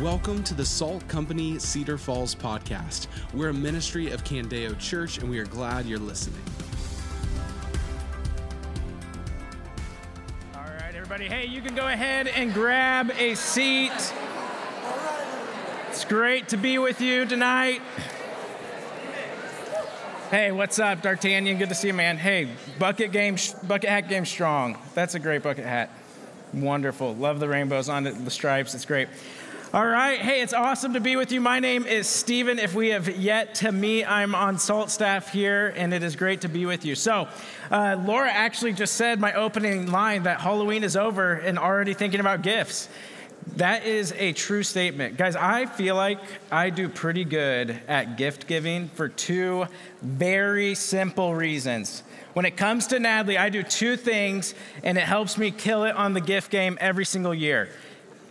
Welcome to the Salt Company Cedar Falls podcast. We're a ministry of Candeo Church, and we are glad you're listening. All right, everybody. Hey, you can go ahead and grab a seat. It's great to be with you tonight. Hey, what's up, D'Artagnan? Good to see you, man. Hey, bucket game, bucket hat game strong. That's a great bucket hat. Wonderful. Love the rainbows on it, the stripes. It's great. All right. Hey, it's awesome to be with you. My name is Stephen. If we have yet to meet, I'm on SALT staff here, and it is great to be with you. So, uh, Laura actually just said my opening line that Halloween is over and already thinking about gifts. That is a true statement. Guys, I feel like I do pretty good at gift giving for two very simple reasons. When it comes to Natalie, I do two things, and it helps me kill it on the gift game every single year.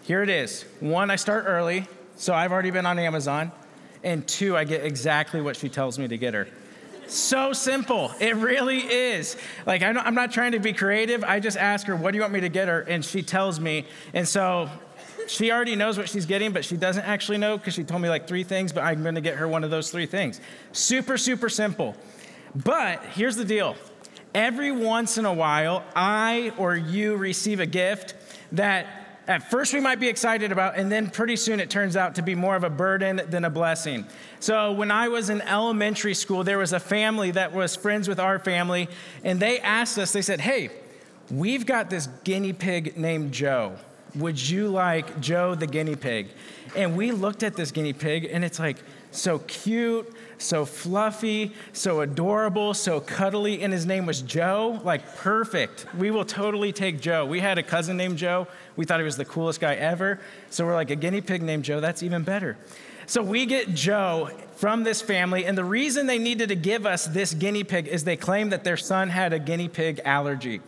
Here it is. One, I start early, so I've already been on Amazon. And two, I get exactly what she tells me to get her. So simple. It really is. Like, I'm not trying to be creative. I just ask her, What do you want me to get her? And she tells me. And so she already knows what she's getting, but she doesn't actually know because she told me like three things, but I'm going to get her one of those three things. Super, super simple. But here's the deal every once in a while, I or you receive a gift that at first we might be excited about, and then pretty soon it turns out to be more of a burden than a blessing. So when I was in elementary school, there was a family that was friends with our family, and they asked us, they said, Hey, we've got this guinea pig named Joe. Would you like Joe the guinea pig? And we looked at this guinea pig, and it's like so cute so fluffy, so adorable, so cuddly, and his name was Joe. Like, perfect. We will totally take Joe. We had a cousin named Joe. We thought he was the coolest guy ever. So we're like, a guinea pig named Joe, that's even better. So we get Joe from this family, and the reason they needed to give us this guinea pig is they claimed that their son had a guinea pig allergy.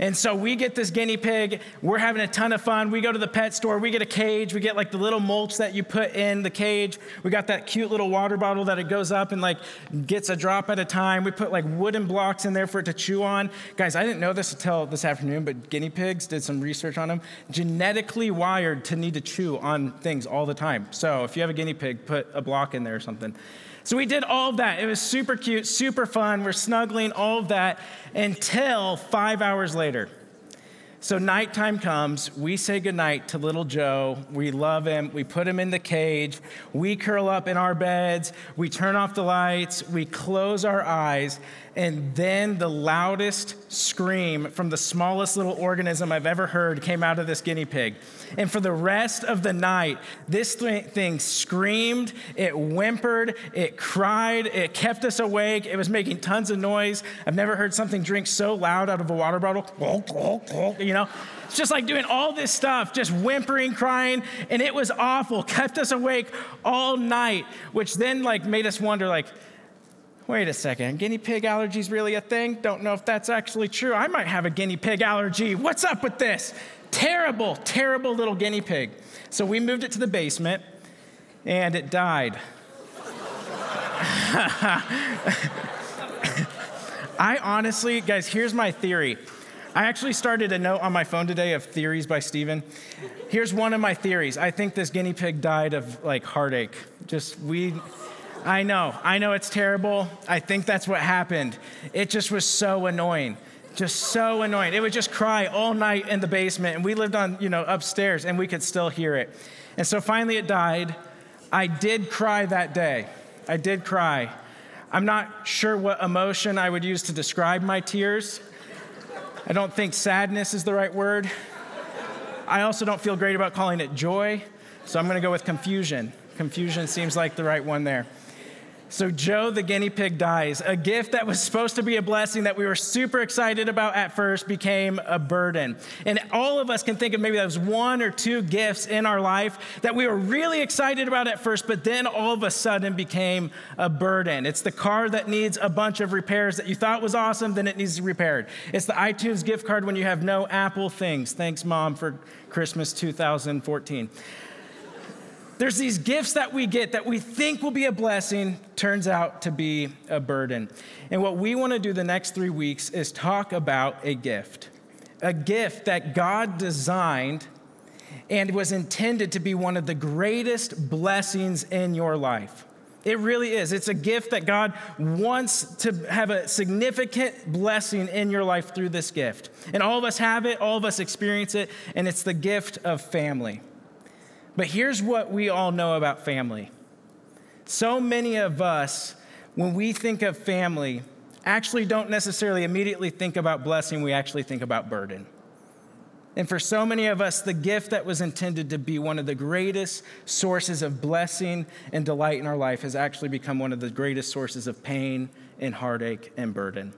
And so we get this guinea pig. We're having a ton of fun. We go to the pet store. We get a cage. We get like the little mulch that you put in the cage. We got that cute little water bottle that it goes up and like gets a drop at a time. We put like wooden blocks in there for it to chew on. Guys, I didn't know this until this afternoon, but guinea pigs did some research on them. Genetically wired to need to chew on things all the time. So if you have a guinea pig, put a block in there or something. So we did all of that. It was super cute, super fun. We're snuggling, all of that until five hours later. So nighttime comes, we say goodnight to little Joe. We love him. We put him in the cage. We curl up in our beds. We turn off the lights. We close our eyes. And then the loudest scream from the smallest little organism I've ever heard came out of this guinea pig. And for the rest of the night, this thing screamed, it whimpered, it cried, it kept us awake. It was making tons of noise. I've never heard something drink so loud out of a water bottle. You know? It's just like doing all this stuff, just whimpering, crying, and it was awful. Kept us awake all night, which then like made us wonder like, wait a second, guinea pig allergies really a thing? Don't know if that's actually true. I might have a guinea pig allergy. What's up with this? Terrible, terrible little guinea pig. So we moved it to the basement and it died. I honestly, guys, here's my theory. I actually started a note on my phone today of theories by Stephen. Here's one of my theories. I think this guinea pig died of like heartache. Just we I know, I know it's terrible. I think that's what happened. It just was so annoying. Just so annoying. It would just cry all night in the basement, and we lived on, you know, upstairs, and we could still hear it. And so finally it died. I did cry that day. I did cry. I'm not sure what emotion I would use to describe my tears. I don't think sadness is the right word. I also don't feel great about calling it joy, so I'm gonna go with confusion. Confusion seems like the right one there. So, Joe the guinea pig dies. A gift that was supposed to be a blessing that we were super excited about at first became a burden. And all of us can think of maybe those one or two gifts in our life that we were really excited about at first, but then all of a sudden became a burden. It's the car that needs a bunch of repairs that you thought was awesome, then it needs to be repaired. It's the iTunes gift card when you have no Apple things. Thanks, Mom, for Christmas 2014. There's these gifts that we get that we think will be a blessing, turns out to be a burden. And what we want to do the next three weeks is talk about a gift, a gift that God designed and was intended to be one of the greatest blessings in your life. It really is. It's a gift that God wants to have a significant blessing in your life through this gift. And all of us have it, all of us experience it, and it's the gift of family. But here's what we all know about family. So many of us, when we think of family, actually don't necessarily immediately think about blessing, we actually think about burden. And for so many of us, the gift that was intended to be one of the greatest sources of blessing and delight in our life has actually become one of the greatest sources of pain and heartache and burden.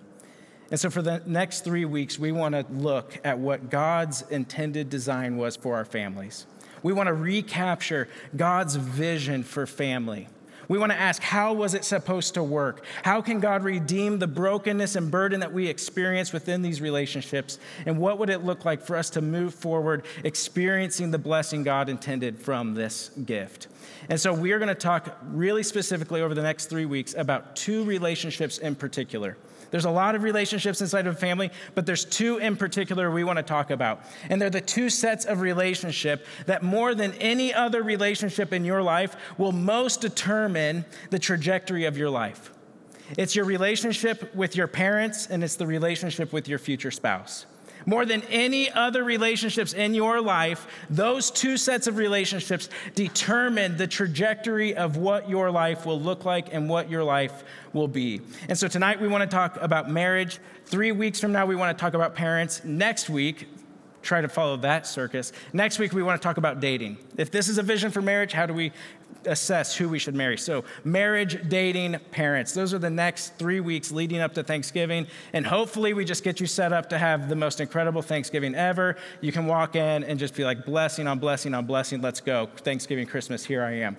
And so, for the next three weeks, we want to look at what God's intended design was for our families. We want to recapture God's vision for family. We want to ask, how was it supposed to work? How can God redeem the brokenness and burden that we experience within these relationships? And what would it look like for us to move forward experiencing the blessing God intended from this gift? And so we are going to talk really specifically over the next three weeks about two relationships in particular. There's a lot of relationships inside of a family, but there's two in particular we want to talk about. And they're the two sets of relationship that more than any other relationship in your life will most determine the trajectory of your life. It's your relationship with your parents and it's the relationship with your future spouse. More than any other relationships in your life, those two sets of relationships determine the trajectory of what your life will look like and what your life will be. And so tonight we want to talk about marriage. Three weeks from now, we want to talk about parents. Next week, try to follow that circus. Next week, we want to talk about dating. If this is a vision for marriage, how do we assess who we should marry? So, marriage, dating, parents. Those are the next three weeks leading up to Thanksgiving. And hopefully, we just get you set up to have the most incredible Thanksgiving ever. You can walk in and just be like, blessing on blessing on blessing. Let's go. Thanksgiving, Christmas, here I am.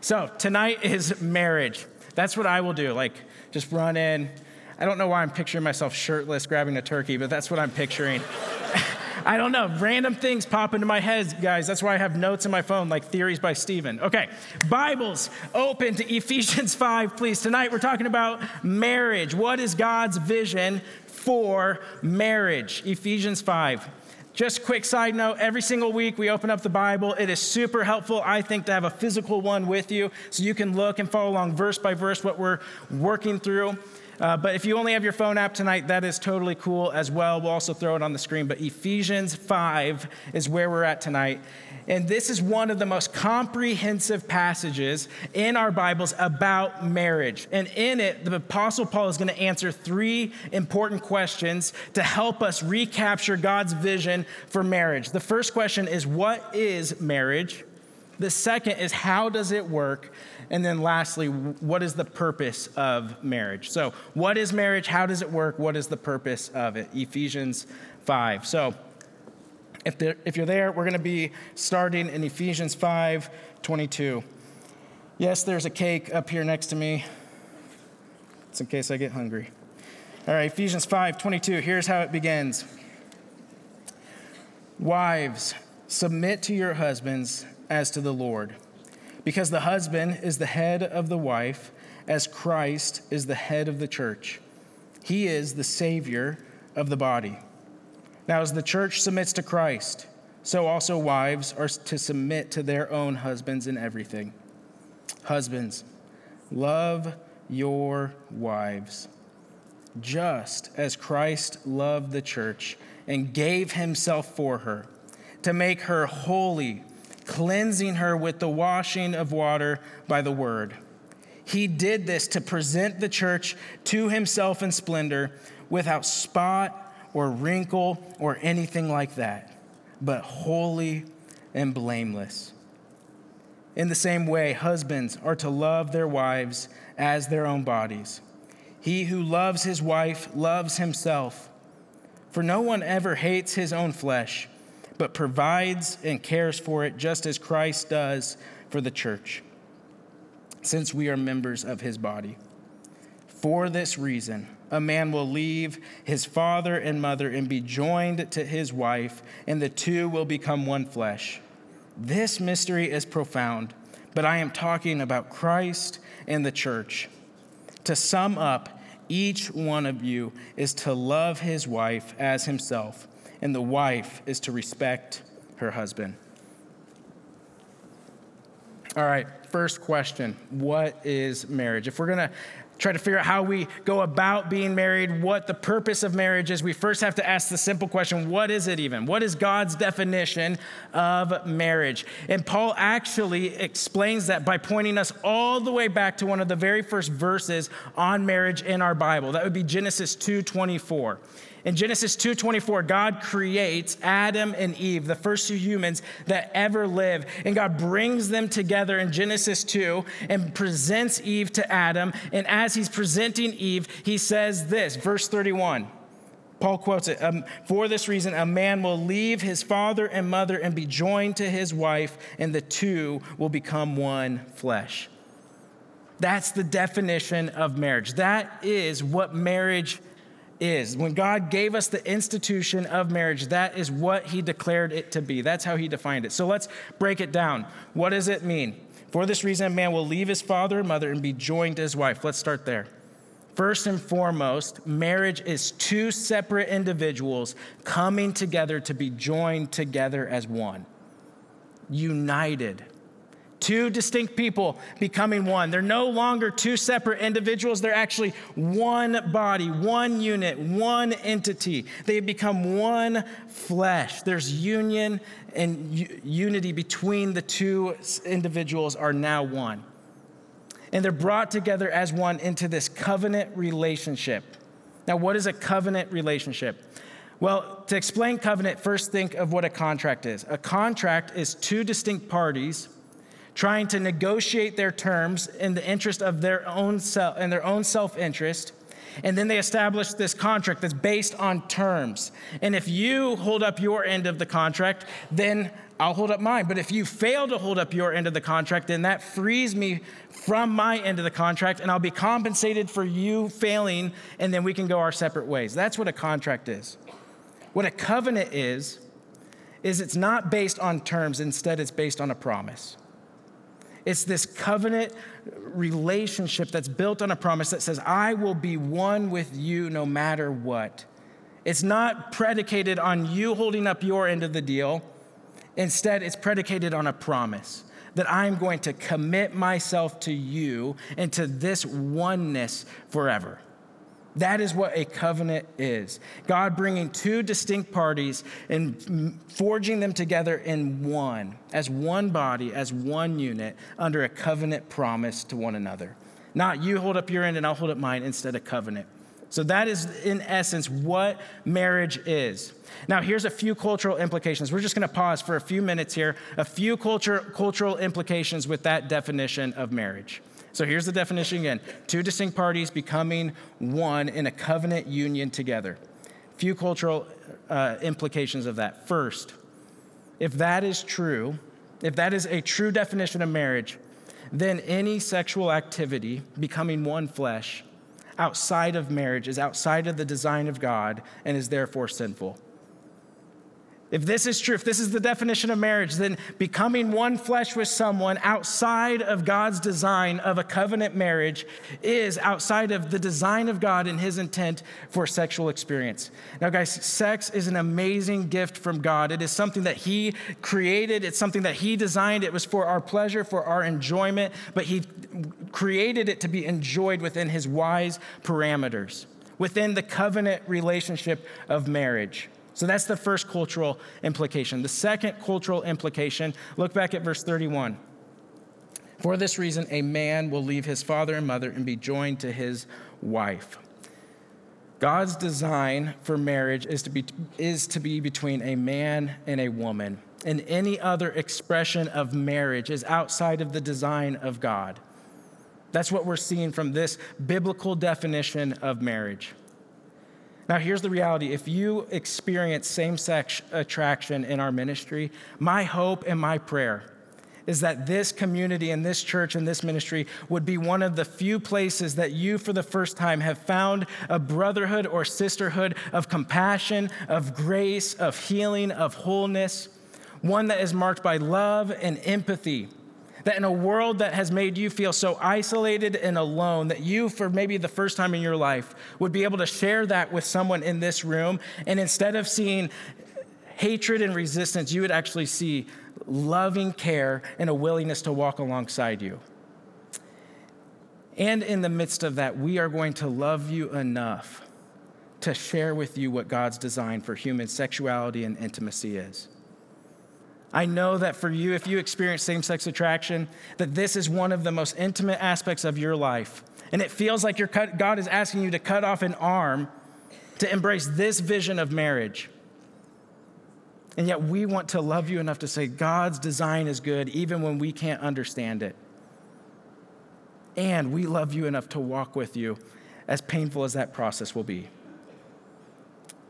So, tonight is marriage. That's what I will do. Like, just run in. I don't know why I'm picturing myself shirtless grabbing a turkey, but that's what I'm picturing. I don't know. Random things pop into my head, guys. That's why I have notes in my phone, like theories by Stephen. Okay, Bibles open to Ephesians 5, please. Tonight we're talking about marriage. What is God's vision for marriage? Ephesians 5. Just quick side note every single week we open up the Bible. It is super helpful, I think, to have a physical one with you so you can look and follow along verse by verse what we're working through. Uh, but if you only have your phone app tonight, that is totally cool as well. We'll also throw it on the screen. But Ephesians 5 is where we're at tonight. And this is one of the most comprehensive passages in our Bibles about marriage. And in it, the Apostle Paul is going to answer three important questions to help us recapture God's vision for marriage. The first question is What is marriage? The second is How does it work? And then lastly, what is the purpose of marriage? So, what is marriage? How does it work? What is the purpose of it? Ephesians 5. So, if, if you're there, we're going to be starting in Ephesians 5 22. Yes, there's a cake up here next to me. It's in case I get hungry. All right, Ephesians 5 22. Here's how it begins Wives, submit to your husbands as to the Lord. Because the husband is the head of the wife, as Christ is the head of the church. He is the Savior of the body. Now, as the church submits to Christ, so also wives are to submit to their own husbands in everything. Husbands, love your wives, just as Christ loved the church and gave himself for her, to make her holy cleansing her with the washing of water by the word. He did this to present the church to himself in splendor without spot or wrinkle or anything like that, but holy and blameless. In the same way, husbands are to love their wives as their own bodies. He who loves his wife loves himself. For no one ever hates his own flesh but provides and cares for it just as Christ does for the church, since we are members of his body. For this reason, a man will leave his father and mother and be joined to his wife, and the two will become one flesh. This mystery is profound, but I am talking about Christ and the church. To sum up, each one of you is to love his wife as himself and the wife is to respect her husband. All right, first question What is marriage? If we're going to try to figure out how we go about being married, what the purpose of marriage is, we first have to ask the simple question what is it even? What is God's definition of marriage? And Paul actually explains that by pointing us all the way back to one of the very first verses on marriage in our Bible. That would be Genesis 2:24. In Genesis 2:24, God creates Adam and Eve, the first two humans that ever live, and God brings them together in Genesis 2 and presents Eve to Adam, and as he's presenting Eve, he says this, verse 31. Paul quotes it um, For this reason, a man will leave his father and mother and be joined to his wife, and the two will become one flesh. That's the definition of marriage. That is what marriage is. When God gave us the institution of marriage, that is what He declared it to be. That's how He defined it. So let's break it down. What does it mean? For this reason, a man will leave his father and mother and be joined to his wife. Let's start there. First and foremost, marriage is two separate individuals coming together to be joined together as one, united Two distinct people becoming one. They're no longer two separate individuals. They're actually one body, one unit, one entity. They have become one flesh. There's union and unity between the two individuals are now one. And they're brought together as one into this covenant relationship. Now, what is a covenant relationship? Well, to explain covenant, first think of what a contract is. A contract is two distinct parties trying to negotiate their terms in the interest of their own self and their own self-interest. And then they establish this contract that's based on terms. And if you hold up your end of the contract, then I'll hold up mine. But if you fail to hold up your end of the contract, then that frees me from my end of the contract, and I'll be compensated for you failing, and then we can go our separate ways. That's what a contract is. What a covenant is, is it's not based on terms, instead, it's based on a promise. It's this covenant relationship that's built on a promise that says, I will be one with you no matter what. It's not predicated on you holding up your end of the deal. Instead, it's predicated on a promise that I'm going to commit myself to you and to this oneness forever. That is what a covenant is. God bringing two distinct parties and forging them together in one, as one body, as one unit, under a covenant promise to one another. Not you hold up your end and I'll hold up mine, instead of covenant. So that is, in essence, what marriage is. Now, here's a few cultural implications. We're just going to pause for a few minutes here. A few culture, cultural implications with that definition of marriage. So here's the definition again two distinct parties becoming one in a covenant union together. Few cultural uh, implications of that. First, if that is true, if that is a true definition of marriage, then any sexual activity becoming one flesh outside of marriage is outside of the design of God and is therefore sinful. If this is true, if this is the definition of marriage, then becoming one flesh with someone outside of God's design of a covenant marriage is outside of the design of God and his intent for sexual experience. Now, guys, sex is an amazing gift from God. It is something that he created, it's something that he designed. It was for our pleasure, for our enjoyment, but he created it to be enjoyed within his wise parameters, within the covenant relationship of marriage. So that's the first cultural implication. The second cultural implication, look back at verse 31. For this reason, a man will leave his father and mother and be joined to his wife. God's design for marriage is to be, is to be between a man and a woman. And any other expression of marriage is outside of the design of God. That's what we're seeing from this biblical definition of marriage. Now, here's the reality. If you experience same sex attraction in our ministry, my hope and my prayer is that this community and this church and this ministry would be one of the few places that you, for the first time, have found a brotherhood or sisterhood of compassion, of grace, of healing, of wholeness, one that is marked by love and empathy that in a world that has made you feel so isolated and alone, that you, for maybe the first time in your life, would be able to share that with someone in this room. And instead of seeing hatred and resistance, you would actually see loving care and a willingness to walk alongside you. And in the midst of that, we are going to love you enough to share with you what God's design for human sexuality and intimacy is. I know that for you, if you experience same sex attraction, that this is one of the most intimate aspects of your life. And it feels like cut, God is asking you to cut off an arm to embrace this vision of marriage. And yet we want to love you enough to say God's design is good even when we can't understand it. And we love you enough to walk with you, as painful as that process will be.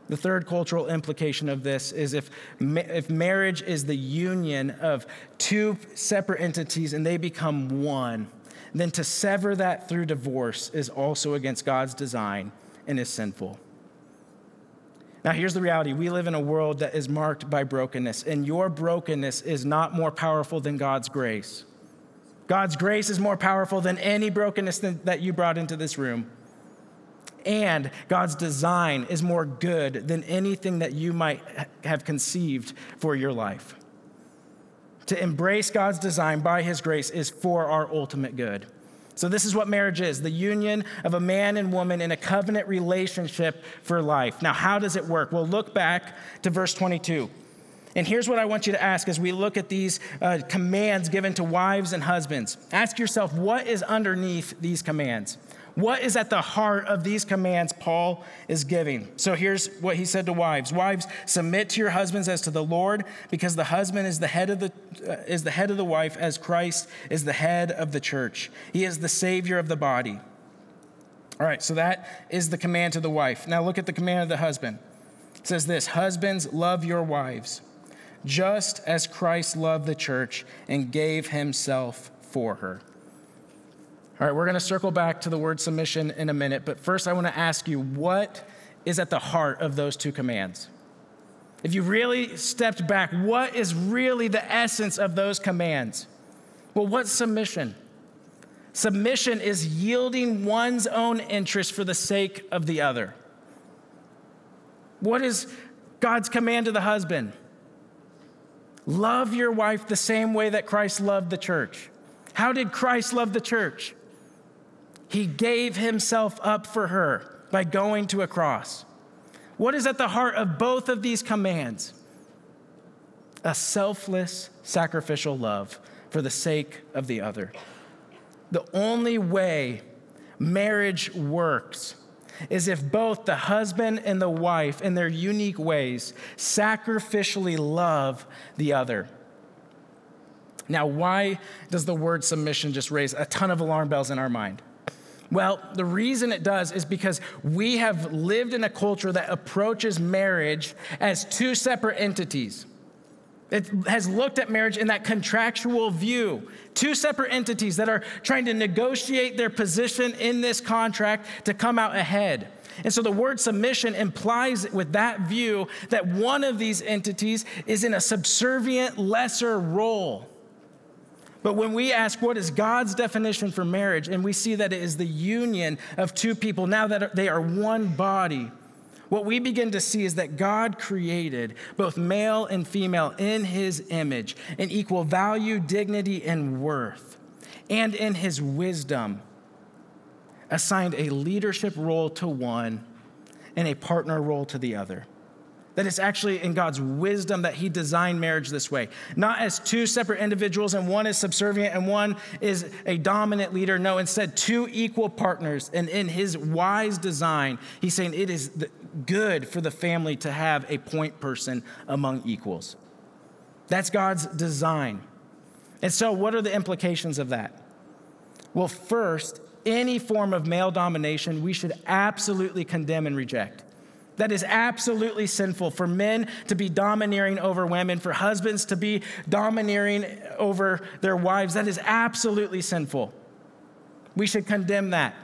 The third cultural implication of this is if, if marriage is the union of two separate entities and they become one, then to sever that through divorce is also against God's design and is sinful. Now, here's the reality we live in a world that is marked by brokenness, and your brokenness is not more powerful than God's grace. God's grace is more powerful than any brokenness that you brought into this room. And God's design is more good than anything that you might have conceived for your life. To embrace God's design by His grace is for our ultimate good. So, this is what marriage is the union of a man and woman in a covenant relationship for life. Now, how does it work? Well, look back to verse 22. And here's what I want you to ask as we look at these uh, commands given to wives and husbands. Ask yourself, what is underneath these commands? What is at the heart of these commands Paul is giving? So here's what he said to wives Wives, submit to your husbands as to the Lord, because the husband is the head of the, uh, is the, head of the wife, as Christ is the head of the church. He is the Savior of the body. All right, so that is the command to the wife. Now look at the command of the husband. It says this Husbands, love your wives, just as Christ loved the church and gave himself for her. All right, we're going to circle back to the word submission in a minute, but first I want to ask you what is at the heart of those two commands? If you really stepped back, what is really the essence of those commands? Well, what's submission? Submission is yielding one's own interest for the sake of the other. What is God's command to the husband? Love your wife the same way that Christ loved the church. How did Christ love the church? He gave himself up for her by going to a cross. What is at the heart of both of these commands? A selfless, sacrificial love for the sake of the other. The only way marriage works is if both the husband and the wife, in their unique ways, sacrificially love the other. Now, why does the word submission just raise a ton of alarm bells in our mind? Well, the reason it does is because we have lived in a culture that approaches marriage as two separate entities. It has looked at marriage in that contractual view. Two separate entities that are trying to negotiate their position in this contract to come out ahead. And so the word submission implies with that view that one of these entities is in a subservient, lesser role. But when we ask what is God's definition for marriage, and we see that it is the union of two people now that they are one body, what we begin to see is that God created both male and female in his image, in equal value, dignity, and worth. And in his wisdom, assigned a leadership role to one and a partner role to the other. That it's actually in God's wisdom that He designed marriage this way. Not as two separate individuals, and one is subservient and one is a dominant leader. No, instead, two equal partners. And in His wise design, He's saying it is good for the family to have a point person among equals. That's God's design. And so, what are the implications of that? Well, first, any form of male domination we should absolutely condemn and reject. That is absolutely sinful for men to be domineering over women, for husbands to be domineering over their wives. That is absolutely sinful. We should condemn that.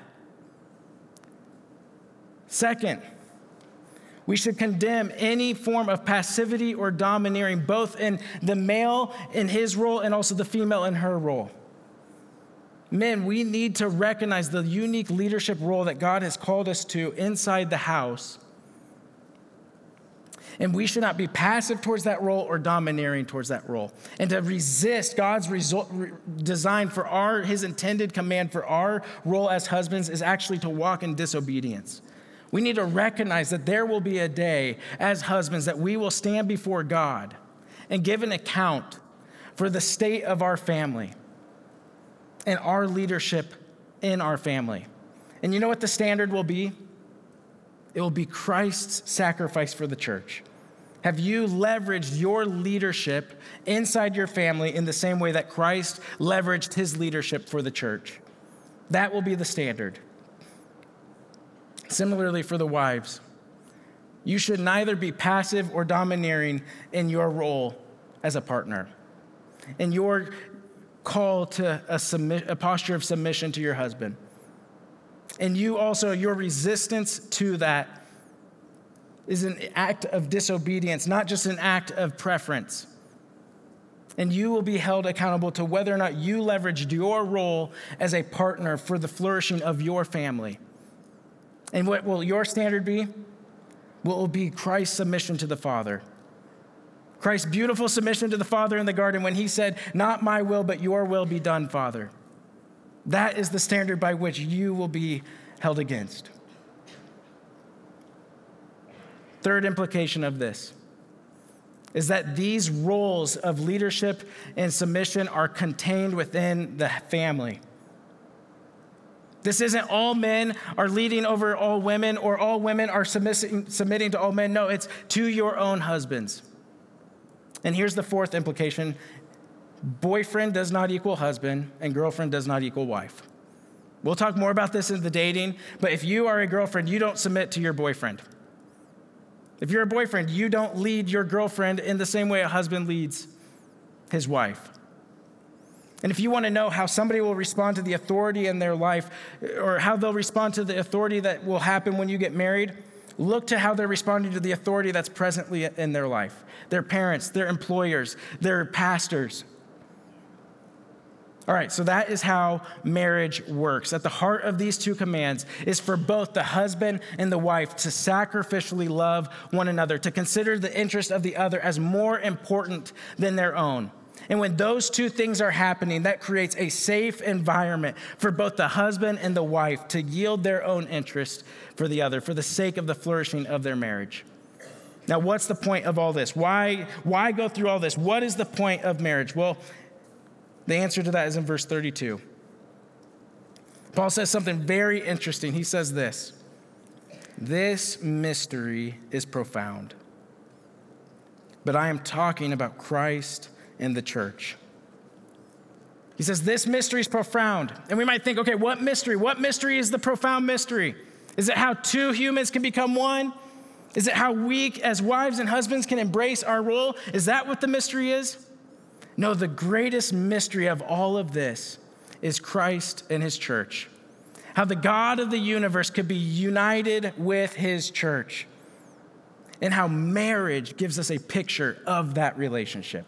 Second, we should condemn any form of passivity or domineering, both in the male in his role and also the female in her role. Men, we need to recognize the unique leadership role that God has called us to inside the house And we should not be passive towards that role or domineering towards that role. And to resist God's result, re, design for our, his intended command for our role as husbands is actually to walk in disobedience. We need to recognize that there will be a day as husbands that we will stand before God and give an account for the state of our family and our leadership in our family. And you know what the standard will be? It will be Christ's sacrifice for the church. Have you leveraged your leadership inside your family in the same way that Christ leveraged his leadership for the church? That will be the standard. Similarly, for the wives, you should neither be passive or domineering in your role as a partner. In your call to a, submi- a posture of submission to your husband. And you also, your resistance to that is an act of disobedience, not just an act of preference. And you will be held accountable to whether or not you leveraged your role as a partner for the flourishing of your family. And what will your standard be? What will be Christ's submission to the Father? Christ's beautiful submission to the Father in the garden when he said, Not my will, but your will be done, Father. That is the standard by which you will be held against. Third implication of this is that these roles of leadership and submission are contained within the family. This isn't all men are leading over all women or all women are submitting, to all men. No, it's to your own husbands. And here's the fourth implication boyfriend does not equal husband, and girlfriend does not equal wife. We'll talk more about this in the dating, but if you are a girlfriend, you don't submit to your boyfriend. If you're a boyfriend, you don't lead your girlfriend in the same way a husband leads his wife. And if you want to know how somebody will respond to the authority in their life, or how they'll respond to the authority that will happen when you get married, look to how they're responding to the authority that's presently in their life their parents, their employers, their pastors. All right, so that is how marriage works. At the heart of these two commands is for both the husband and the wife to sacrificially love one another, to consider the interest of the other as more important than their own. And when those two things are happening, that creates a safe environment for both the husband and the wife to yield their own interest for the other, for the sake of the flourishing of their marriage. Now, what's the point of all this? Why, why go through all this? What is the point of marriage? Well, the answer to that is in verse 32. Paul says something very interesting. He says this This mystery is profound, but I am talking about Christ and the church. He says, This mystery is profound. And we might think, okay, what mystery? What mystery is the profound mystery? Is it how two humans can become one? Is it how we, as wives and husbands, can embrace our role? Is that what the mystery is? No, the greatest mystery of all of this is Christ and his church. How the God of the universe could be united with his church. And how marriage gives us a picture of that relationship.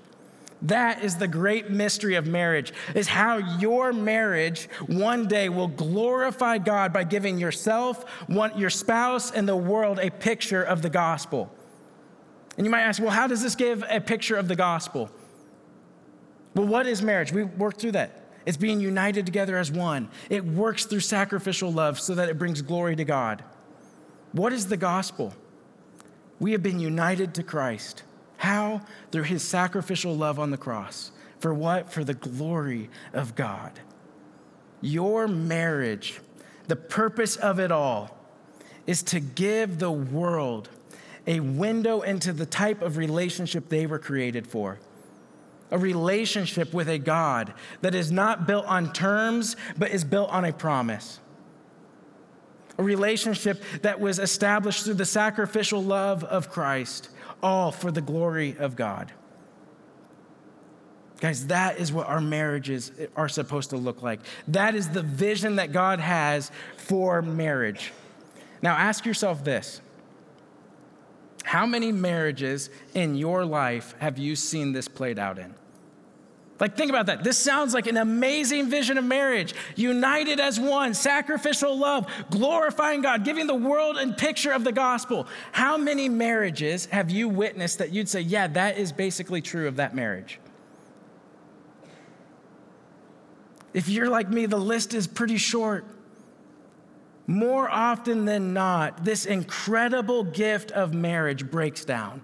That is the great mystery of marriage, is how your marriage one day will glorify God by giving yourself, your spouse, and the world a picture of the gospel. And you might ask, well, how does this give a picture of the gospel? Well, what is marriage? We worked through that. It's being united together as one. It works through sacrificial love so that it brings glory to God. What is the gospel? We have been united to Christ. How? Through his sacrificial love on the cross. For what? For the glory of God. Your marriage, the purpose of it all, is to give the world a window into the type of relationship they were created for a relationship with a God that is not built on terms, but is built on a promise. A relationship that was established through the sacrificial love of Christ, all for the glory of God. Guys, that is what our marriages are supposed to look like. That is the vision that God has for marriage. Now, ask yourself this How many marriages in your life have you seen this played out in? Like, think about that. This sounds like an amazing vision of marriage. United as one, sacrificial love, glorifying God, giving the world a picture of the gospel. How many marriages have you witnessed that you'd say, yeah, that is basically true of that marriage? If you're like me, the list is pretty short. More often than not, this incredible gift of marriage breaks down.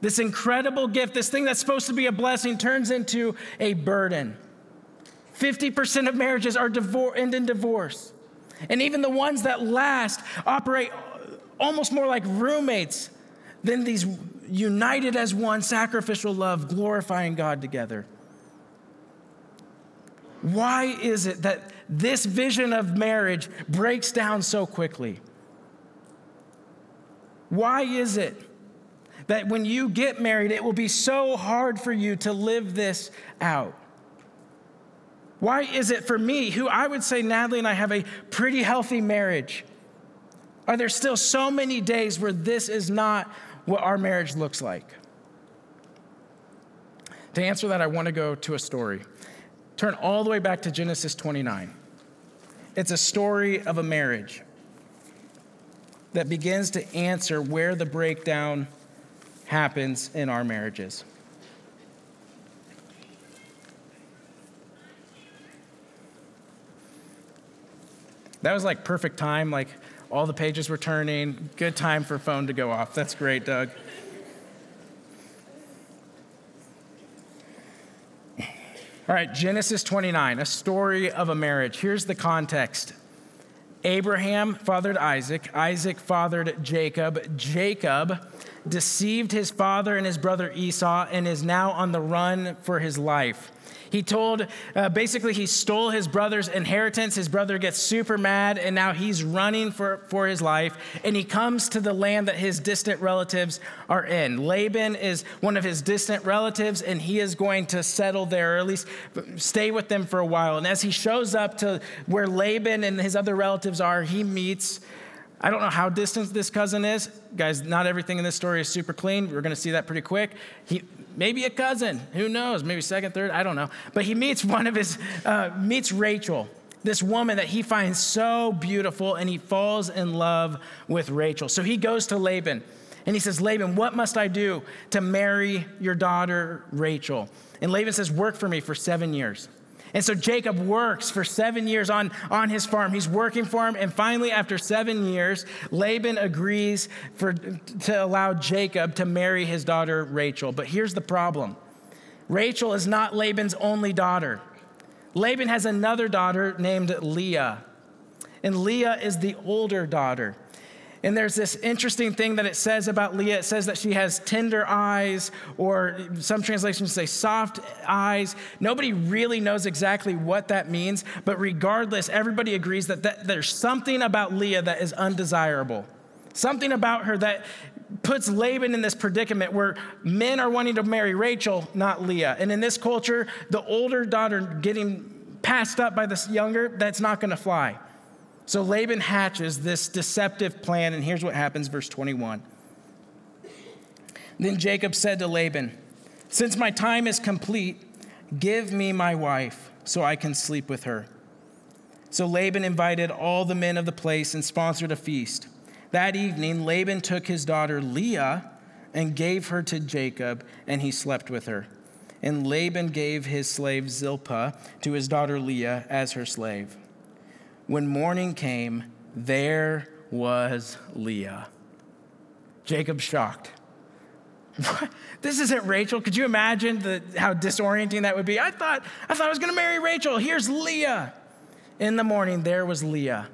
This incredible gift, this thing that's supposed to be a blessing, turns into a burden. 50% of marriages are divor- end in divorce. And even the ones that last operate almost more like roommates than these united as one sacrificial love, glorifying God together. Why is it that this vision of marriage breaks down so quickly? Why is it that when you get married, it will be so hard for you to live this out. Why is it for me, who I would say Natalie and I have a pretty healthy marriage, are there still so many days where this is not what our marriage looks like? To answer that, I want to go to a story. Turn all the way back to Genesis 29. It's a story of a marriage that begins to answer where the breakdown happens in our marriages. That was like perfect time, like all the pages were turning. Good time for phone to go off. That's great, Doug. All right, Genesis 29, a story of a marriage. Here's the context Abraham fathered Isaac, Isaac fathered Jacob, Jacob deceived his father and his brother Esau and is now on the run for his life. He told, uh, basically, he stole his brother's inheritance. His brother gets super mad, and now he's running for, for his life. And he comes to the land that his distant relatives are in. Laban is one of his distant relatives, and he is going to settle there, or at least stay with them for a while. And as he shows up to where Laban and his other relatives are, he meets I don't know how distant this cousin is. Guys, not everything in this story is super clean. We're going to see that pretty quick. He, maybe a cousin. Who knows? Maybe second, third. I don't know. But he meets one of his, uh, meets Rachel, this woman that he finds so beautiful, and he falls in love with Rachel. So he goes to Laban and he says, Laban, what must I do to marry your daughter Rachel? And Laban says, Work for me for seven years. And so Jacob works for seven years on, on his farm. He's working for him. And finally, after seven years, Laban agrees for, to allow Jacob to marry his daughter Rachel. But here's the problem Rachel is not Laban's only daughter. Laban has another daughter named Leah. And Leah is the older daughter. And there's this interesting thing that it says about Leah. It says that she has tender eyes, or some translations say soft eyes. Nobody really knows exactly what that means, but regardless, everybody agrees that, that there's something about Leah that is undesirable. Something about her that puts Laban in this predicament where men are wanting to marry Rachel, not Leah. And in this culture, the older daughter getting passed up by this younger, that's not going to fly. So Laban hatches this deceptive plan, and here's what happens, verse 21. Then Jacob said to Laban, Since my time is complete, give me my wife so I can sleep with her. So Laban invited all the men of the place and sponsored a feast. That evening, Laban took his daughter Leah and gave her to Jacob, and he slept with her. And Laban gave his slave Zilpah to his daughter Leah as her slave. When morning came, there was Leah. Jacob shocked. This isn't Rachel. Could you imagine the, how disorienting that would be? I thought, I thought I was going to marry Rachel. Here's Leah. In the morning, there was Leah.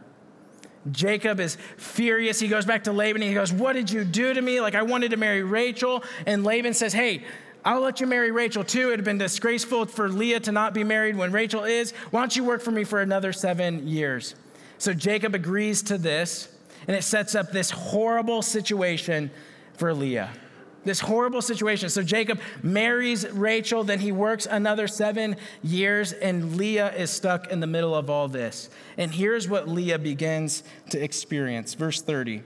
Jacob is furious. He goes back to Laban and he goes, What did you do to me? Like, I wanted to marry Rachel. And Laban says, Hey, I'll let you marry Rachel too. It had been disgraceful for Leah to not be married when Rachel is. Why don't you work for me for another seven years? So Jacob agrees to this, and it sets up this horrible situation for Leah. This horrible situation. So Jacob marries Rachel, then he works another seven years, and Leah is stuck in the middle of all this. And here's what Leah begins to experience. Verse 30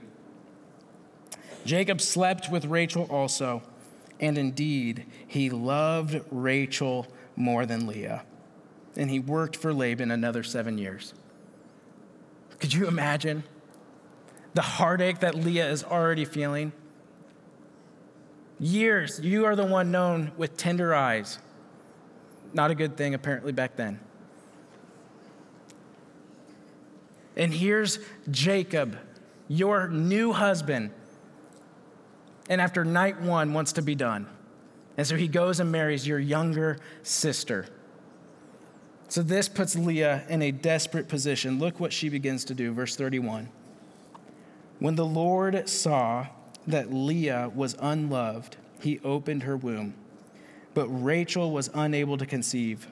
Jacob slept with Rachel also and indeed, he loved Rachel more than Leah. And he worked for Laban another seven years. Could you imagine the heartache that Leah is already feeling? Years, you are the one known with tender eyes. Not a good thing, apparently, back then. And here's Jacob, your new husband. And after night one, wants to be done. And so he goes and marries your younger sister. So this puts Leah in a desperate position. Look what she begins to do. Verse 31. When the Lord saw that Leah was unloved, he opened her womb, but Rachel was unable to conceive.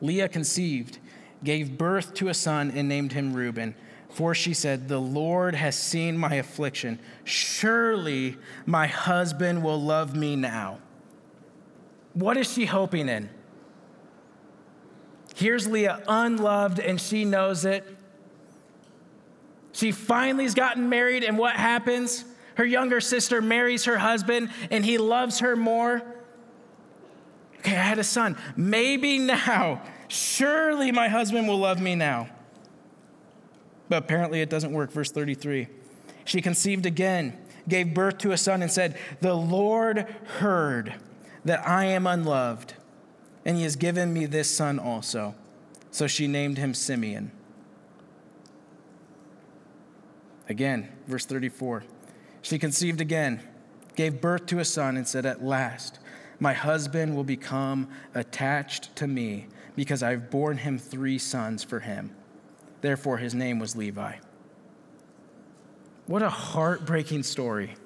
Leah conceived, gave birth to a son, and named him Reuben. For she said, The Lord has seen my affliction. Surely my husband will love me now. What is she hoping in? Here's Leah unloved, and she knows it. She finally has gotten married, and what happens? Her younger sister marries her husband, and he loves her more. Okay, I had a son. Maybe now, surely my husband will love me now. But apparently it doesn't work. Verse 33. She conceived again, gave birth to a son, and said, The Lord heard that I am unloved, and he has given me this son also. So she named him Simeon. Again, verse 34. She conceived again, gave birth to a son, and said, At last, my husband will become attached to me because I've borne him three sons for him. Therefore, his name was Levi. What a heartbreaking story.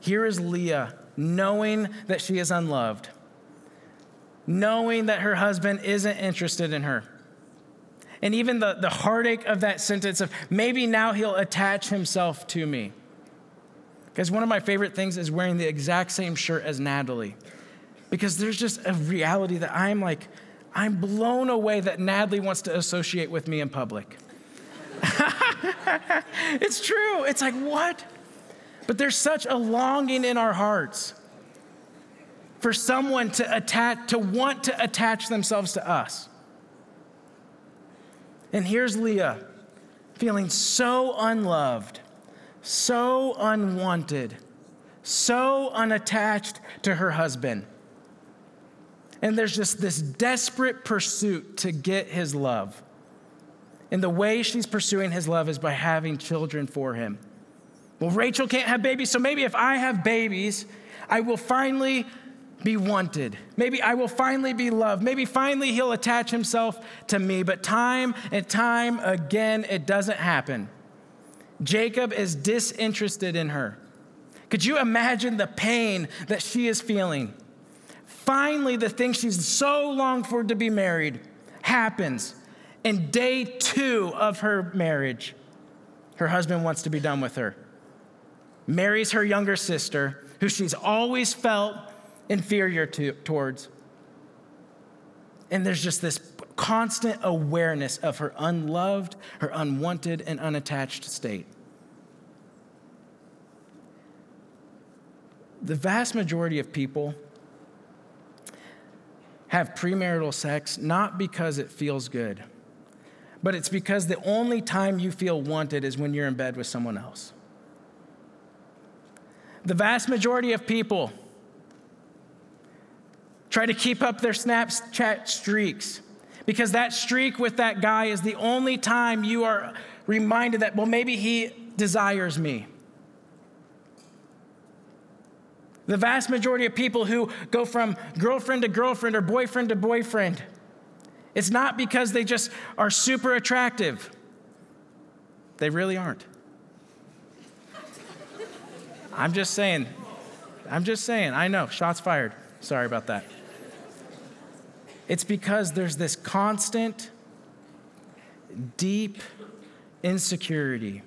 Here is Leah knowing that she is unloved, knowing that her husband isn't interested in her. And even the, the heartache of that sentence of maybe now he'll attach himself to me. Because one of my favorite things is wearing the exact same shirt as Natalie. Because there's just a reality that I'm like, I'm blown away that Natalie wants to associate with me in public. it's true. It's like, what? But there's such a longing in our hearts for someone to attach, to want to attach themselves to us. And here's Leah feeling so unloved so unwanted, so unattached to her husband. And there's just this desperate pursuit to get his love. And the way she's pursuing his love is by having children for him. Well, Rachel can't have babies, so maybe if I have babies, I will finally be wanted. Maybe I will finally be loved. Maybe finally he'll attach himself to me. But time and time again, it doesn't happen. Jacob is disinterested in her. Could you imagine the pain that she is feeling? Finally, the thing she's so longed for to be married happens. In day two of her marriage, her husband wants to be done with her. Marries her younger sister, who she's always felt inferior to, towards. And there's just this constant awareness of her unloved, her unwanted, and unattached state. The vast majority of people have premarital sex not because it feels good, but it's because the only time you feel wanted is when you're in bed with someone else. The vast majority of people try to keep up their Snapchat streaks because that streak with that guy is the only time you are reminded that, well, maybe he desires me. The vast majority of people who go from girlfriend to girlfriend or boyfriend to boyfriend, it's not because they just are super attractive. They really aren't. I'm just saying. I'm just saying. I know. Shots fired. Sorry about that. It's because there's this constant, deep insecurity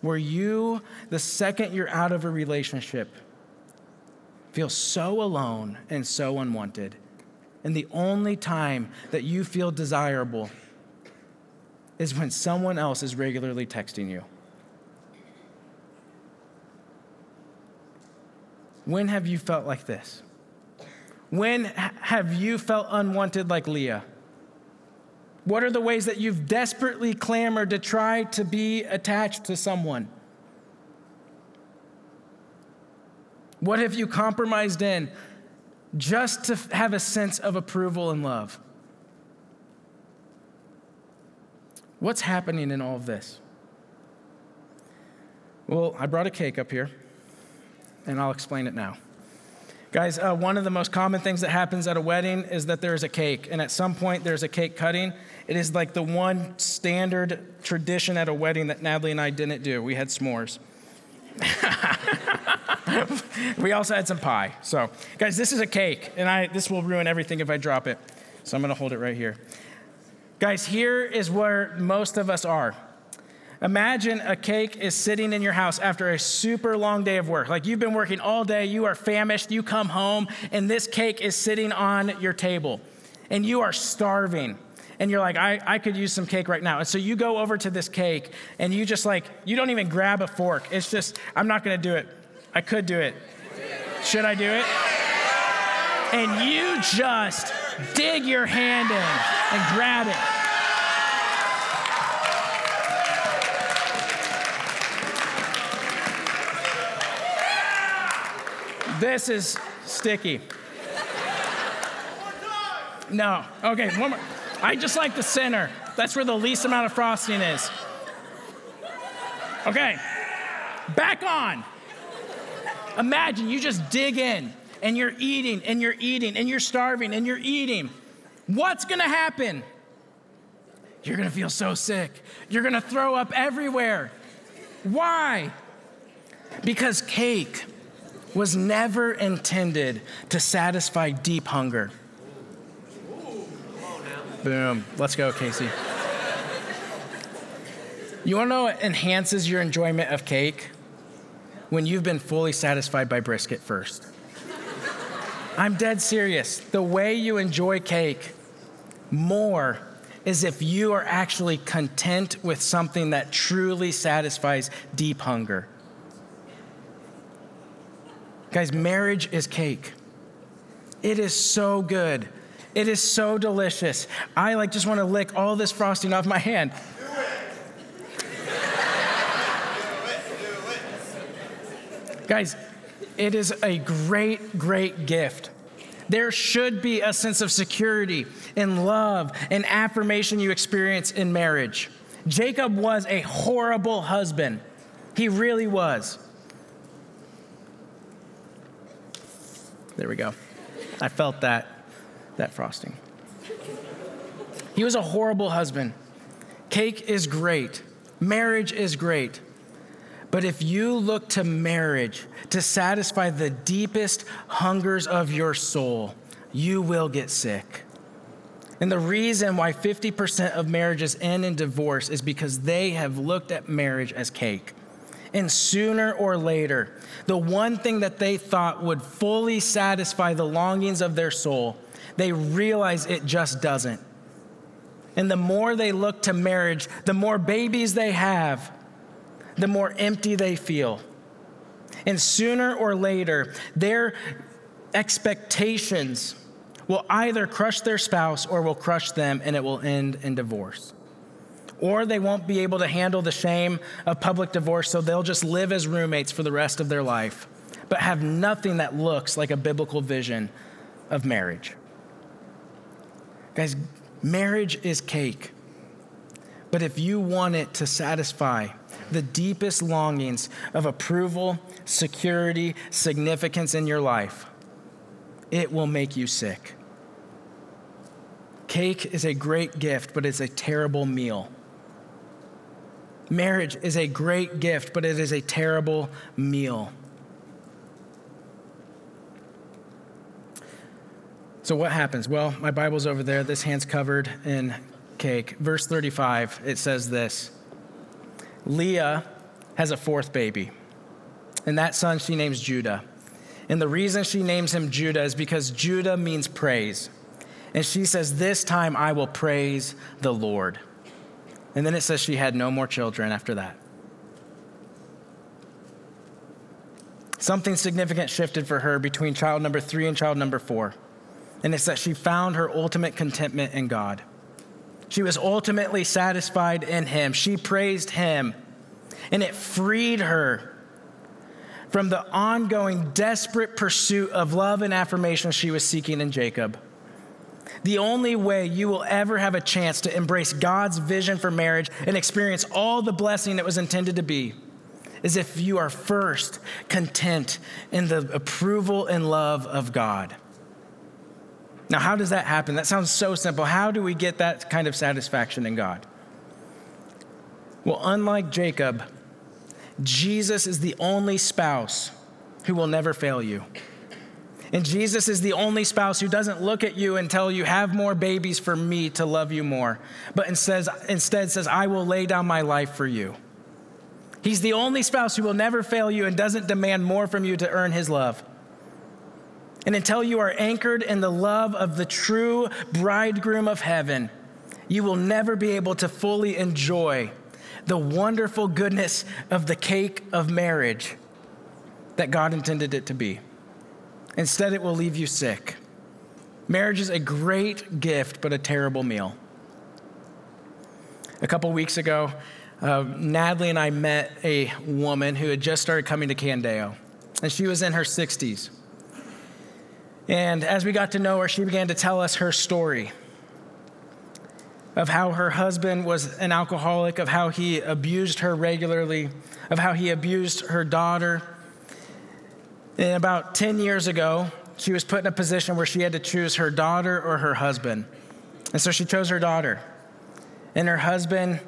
where you, the second you're out of a relationship, feel so alone and so unwanted. And the only time that you feel desirable is when someone else is regularly texting you. When have you felt like this? When have you felt unwanted like Leah? What are the ways that you've desperately clamored to try to be attached to someone? What have you compromised in just to have a sense of approval and love? What's happening in all of this? Well, I brought a cake up here, and I'll explain it now. Guys, uh, one of the most common things that happens at a wedding is that there's a cake, and at some point there's a cake cutting. It is like the one standard tradition at a wedding that Natalie and I didn't do. We had s'mores. we also had some pie. So, guys, this is a cake, and I, this will ruin everything if I drop it. So I'm going to hold it right here. Guys, here is where most of us are. Imagine a cake is sitting in your house after a super long day of work. Like you've been working all day, you are famished, you come home, and this cake is sitting on your table, and you are starving. And you're like, I, I could use some cake right now. And so you go over to this cake, and you just like, you don't even grab a fork. It's just, I'm not gonna do it. I could do it. Should I do it? And you just dig your hand in and grab it. This is sticky. No. Okay, one more. I just like the center. That's where the least amount of frosting is. Okay. Back on. Imagine you just dig in and you're eating and you're eating and you're starving and you're eating. What's gonna happen? You're gonna feel so sick. You're gonna throw up everywhere. Why? Because cake was never intended to satisfy deep hunger. Boom. Let's go, Casey. You wanna know what enhances your enjoyment of cake? When you've been fully satisfied by brisket first. I'm dead serious. The way you enjoy cake more is if you are actually content with something that truly satisfies deep hunger. Guys, marriage is cake. It is so good. It is so delicious. I like just want to lick all this frosting off my hand. Guys, it is a great, great gift. There should be a sense of security and love and affirmation you experience in marriage. Jacob was a horrible husband. He really was. There we go. I felt that, that frosting. He was a horrible husband. Cake is great. Marriage is great. But if you look to marriage to satisfy the deepest hungers of your soul, you will get sick. And the reason why 50% of marriages end in divorce is because they have looked at marriage as cake. And sooner or later, the one thing that they thought would fully satisfy the longings of their soul, they realize it just doesn't. And the more they look to marriage, the more babies they have, the more empty they feel. And sooner or later, their expectations will either crush their spouse or will crush them and it will end in divorce. Or they won't be able to handle the shame of public divorce, so they'll just live as roommates for the rest of their life, but have nothing that looks like a biblical vision of marriage. Guys, marriage is cake. But if you want it to satisfy the deepest longings of approval, security, significance in your life, it will make you sick. Cake is a great gift, but it's a terrible meal. Marriage is a great gift, but it is a terrible meal. So, what happens? Well, my Bible's over there. This hand's covered in cake. Verse 35, it says this Leah has a fourth baby, and that son she names Judah. And the reason she names him Judah is because Judah means praise. And she says, This time I will praise the Lord. And then it says she had no more children after that. Something significant shifted for her between child number three and child number four. and it's that she found her ultimate contentment in God. She was ultimately satisfied in Him. She praised Him, and it freed her from the ongoing desperate pursuit of love and affirmation she was seeking in Jacob. The only way you will ever have a chance to embrace God's vision for marriage and experience all the blessing it was intended to be is if you are first content in the approval and love of God. Now, how does that happen? That sounds so simple. How do we get that kind of satisfaction in God? Well, unlike Jacob, Jesus is the only spouse who will never fail you. And Jesus is the only spouse who doesn't look at you and tell you, have more babies for me to love you more, but instead, instead says, I will lay down my life for you. He's the only spouse who will never fail you and doesn't demand more from you to earn his love. And until you are anchored in the love of the true bridegroom of heaven, you will never be able to fully enjoy the wonderful goodness of the cake of marriage that God intended it to be. Instead, it will leave you sick. Marriage is a great gift, but a terrible meal. A couple weeks ago, uh, Natalie and I met a woman who had just started coming to Candeo, and she was in her 60s. And as we got to know her, she began to tell us her story of how her husband was an alcoholic, of how he abused her regularly, of how he abused her daughter. And about 10 years ago, she was put in a position where she had to choose her daughter or her husband. And so she chose her daughter. And her husband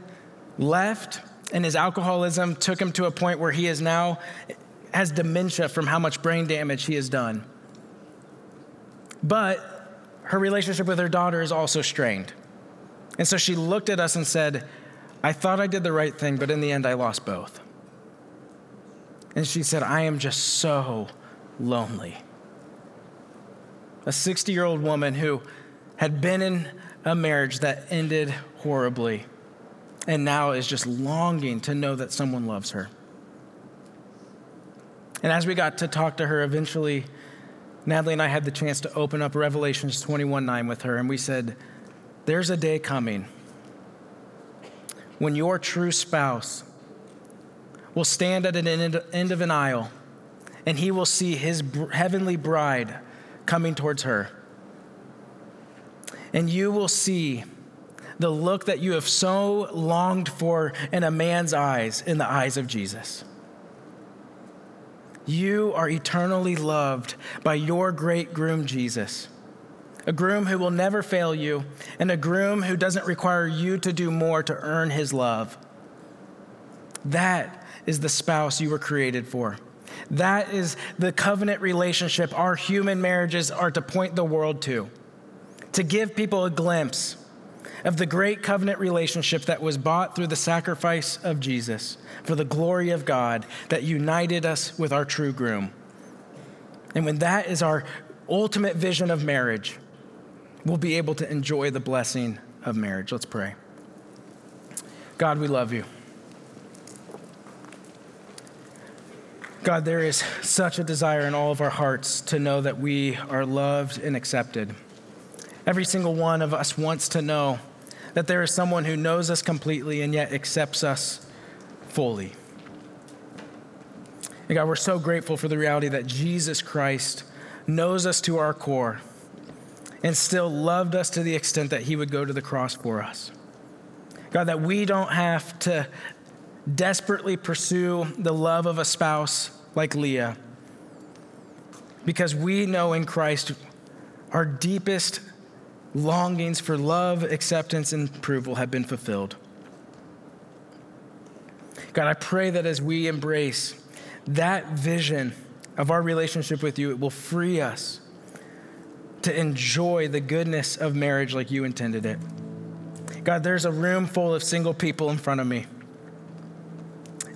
left, and his alcoholism took him to a point where he is now has dementia from how much brain damage he has done. But her relationship with her daughter is also strained. And so she looked at us and said, I thought I did the right thing, but in the end, I lost both. And she said, I am just so lonely. A 60 year old woman who had been in a marriage that ended horribly and now is just longing to know that someone loves her. And as we got to talk to her, eventually, Natalie and I had the chance to open up Revelations 21 9 with her, and we said, There's a day coming when your true spouse will stand at an end of an aisle and he will see his heavenly bride coming towards her. And you will see the look that you have so longed for in a man's eyes in the eyes of Jesus. You are eternally loved by your great groom, Jesus. A groom who will never fail you, and a groom who doesn't require you to do more to earn his love. That is the spouse you were created for. That is the covenant relationship our human marriages are to point the world to, to give people a glimpse of the great covenant relationship that was bought through the sacrifice of Jesus for the glory of God that united us with our true groom. And when that is our ultimate vision of marriage, we'll be able to enjoy the blessing of marriage. Let's pray. God, we love you. God, there is such a desire in all of our hearts to know that we are loved and accepted. Every single one of us wants to know that there is someone who knows us completely and yet accepts us fully. And God, we're so grateful for the reality that Jesus Christ knows us to our core and still loved us to the extent that he would go to the cross for us. God, that we don't have to desperately pursue the love of a spouse like Leah because we know in Christ our deepest longings for love, acceptance, and approval have been fulfilled. God, I pray that as we embrace that vision of our relationship with you, it will free us to enjoy the goodness of marriage like you intended it. God, there's a room full of single people in front of me.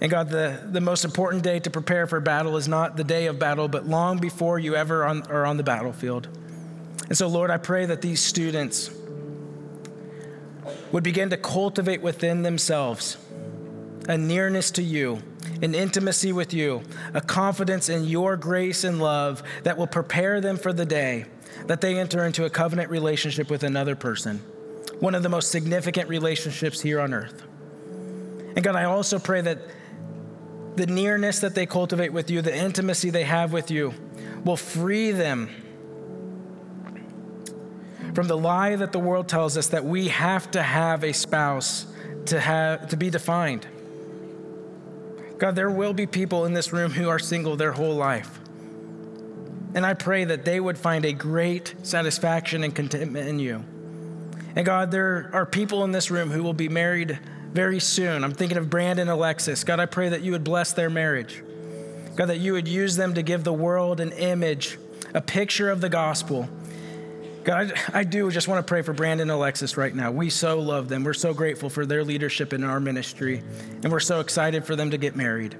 And God, the, the most important day to prepare for battle is not the day of battle, but long before you ever on, are on the battlefield. And so, Lord, I pray that these students would begin to cultivate within themselves a nearness to you an intimacy with you, a confidence in your grace and love that will prepare them for the day that they enter into a covenant relationship with another person, one of the most significant relationships here on earth. And God, I also pray that the nearness that they cultivate with you, the intimacy they have with you, will free them from the lie that the world tells us that we have to have a spouse to, have, to be defined. God, there will be people in this room who are single their whole life. And I pray that they would find a great satisfaction and contentment in you. And God, there are people in this room who will be married very soon. I'm thinking of Brandon and Alexis. God, I pray that you would bless their marriage. God, that you would use them to give the world an image, a picture of the gospel. God, I do just want to pray for Brandon and Alexis right now. We so love them. We're so grateful for their leadership in our ministry, and we're so excited for them to get married.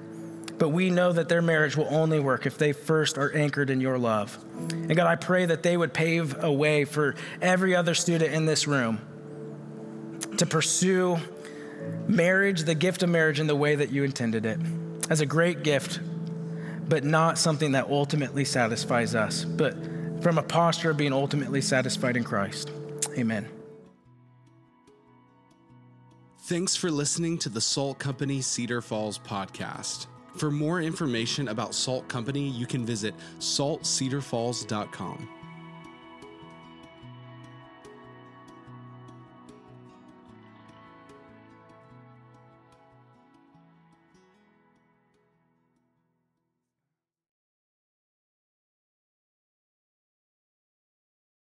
But we know that their marriage will only work if they first are anchored in your love. And God, I pray that they would pave a way for every other student in this room to pursue marriage, the gift of marriage, in the way that you intended it as a great gift, but not something that ultimately satisfies us, but from a posture of being ultimately satisfied in Christ. Amen. Thanks for listening to the Salt Company Cedar Falls podcast. For more information about Salt Company, you can visit saltcedarfalls.com.